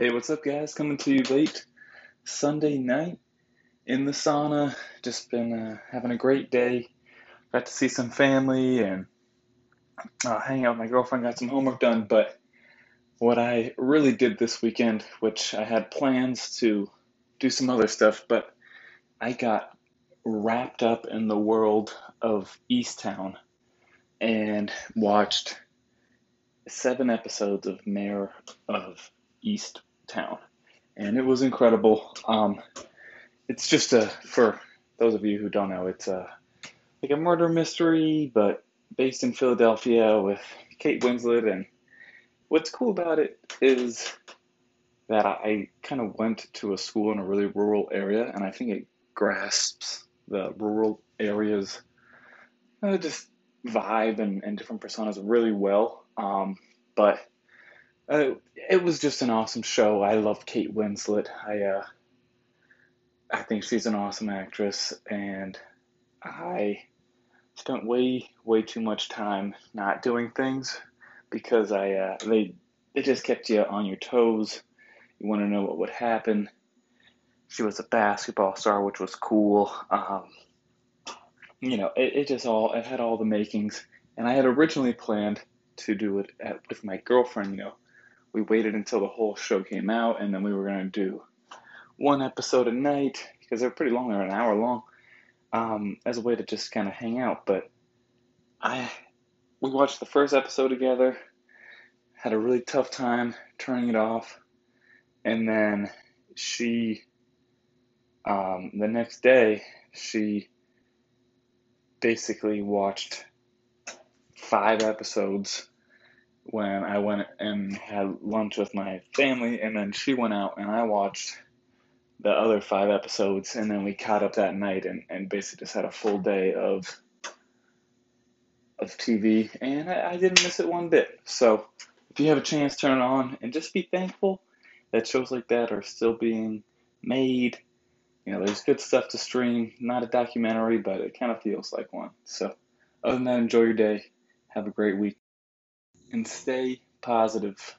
Hey, what's up, guys? Coming to you late Sunday night in the sauna. Just been uh, having a great day. Got to see some family and uh, hang out with my girlfriend. Got some homework done. But what I really did this weekend, which I had plans to do some other stuff, but I got wrapped up in the world of Easttown and watched seven episodes of Mare of East town, and it was incredible. Um, it's just a for those of you who don't know, it's a like a murder mystery, but based in Philadelphia with Kate Winslet. And what's cool about it is that I kind of went to a school in a really rural area, and I think it grasps the rural areas uh, just vibe and, and different personas really well. Um, but uh, it was just an awesome show. I love Kate Winslet. I uh, I think she's an awesome actress, and I spent way way too much time not doing things because I uh, they they just kept you on your toes. You want to know what would happen. She was a basketball star, which was cool. Um, you know, it, it just all it had all the makings. And I had originally planned to do it at, with my girlfriend, you know, we waited until the whole show came out, and then we were going to do one episode a night because they're pretty long, they're an hour long, um, as a way to just kind of hang out. But I, we watched the first episode together, had a really tough time turning it off, and then she, um, the next day, she basically watched five episodes when I went and had lunch with my family, and then she went out and I watched the other five episodes, and then we caught up that night and, and basically just had a full day of of TV, and I, I didn't miss it one bit. So if you have a chance, turn it on and just be thankful that shows like that are still being made. You know, there's good stuff to stream. Not a documentary, but it kind of feels like one. So, other than that, enjoy your day. Have a great week and stay positive.